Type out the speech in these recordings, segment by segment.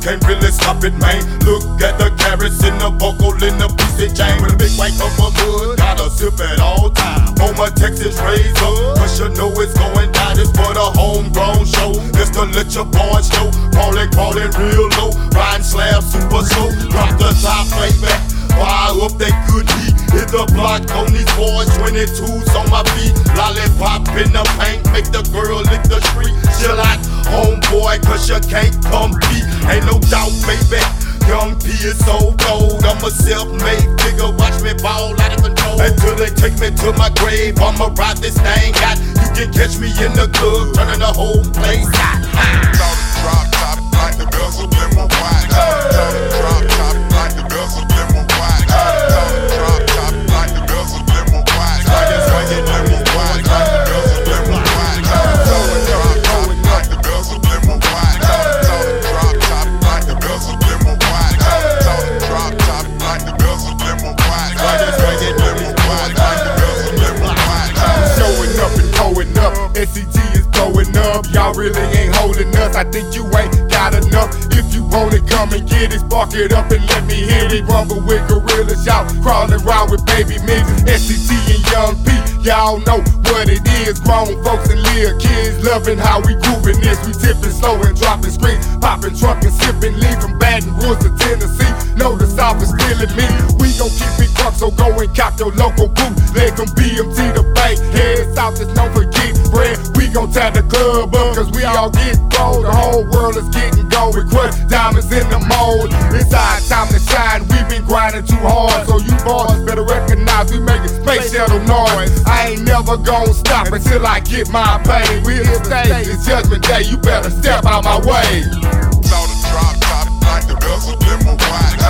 can't really stop it, man. Look at the carrots in the buckle in the piece of chain. With a big white cup of wood, gotta sip at all time. On my Texas razor, cause you know it's going down. It's for the homegrown show. It's to let your boys know. Crawling, crawling real low. Riding slab super slow. Drop the top, baby. Fire up that good heat. Hit the block on these boys, 22s on my feet. Lollipop in the paint, make the girl lick the street. Chill out, homeboy, cause you can't compete. Young P is so cold. I'm a self-made figure. Watch me ball out of control. Until they take me to my grave, I'ma ride this thing out. You can catch me in the club, turning the whole place out. Drop top like the bezel in my wine. Y'all really ain't holding us. I think you ain't got enough. If you want it, come and get it. Spark it up and let me hear it. Rumble with gorilla shout. Crawling around with baby men. SCT and Young P. Y'all know what it is. Grown folks and little kids loving how we grooving this. We tipping slow and dropping screens. Popping trunk and sipping. Leaving Baton Rouge to Tennessee. Know the South is feeling me. We gon' keep it crunk, so go and cop your local boot. Leg from BMT the bank. Head south is known for gon' tie the club up, cause we all get gold. The whole world is getting gold. We crush diamonds in the mold. It's our time to shine. We've been grinding too hard, so you boys better recognize we making space shuttle noise. I ain't never gon' stop until I get my pay. We in stage, it's judgment day. You better step out my way. Saw the drop top like the bezel in my wine.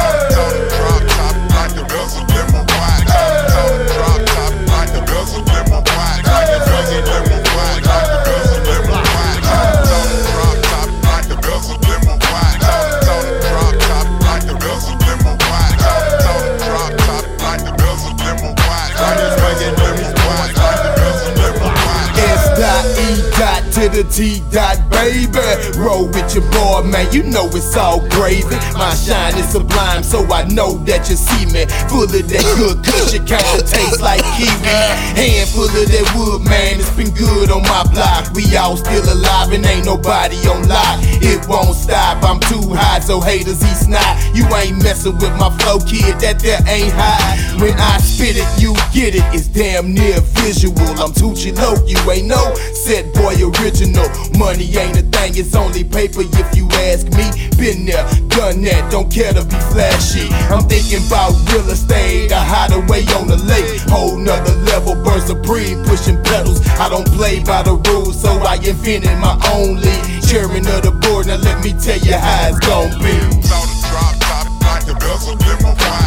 To the T dot, baby. Roll with your boy, man. You know it's all gravy. My shine is sublime, so I know that you see me. Full of that good kush, it kinda tastes like kiwi. Hand full of that wood, man. It's been good on my block. We all still alive and ain't nobody on lock. It won't stop. So haters eat snot. You ain't messing with my flow, kid. That there ain't high. When I spit it, you get it. It's damn near visual. I'm Toochie Loc, you ain't no set boy original. Money ain't a thing, it's only paper if you ask me. Been there, done that, don't care to be flashy. I'm thinking about real estate, a hideaway on the lake. Whole nother level, burn supreme, pushing pedals. I don't play by the rules, so I invented my own league chairman of the board. Now let me tell you how it's gonna be. The drop, top, the bezel my.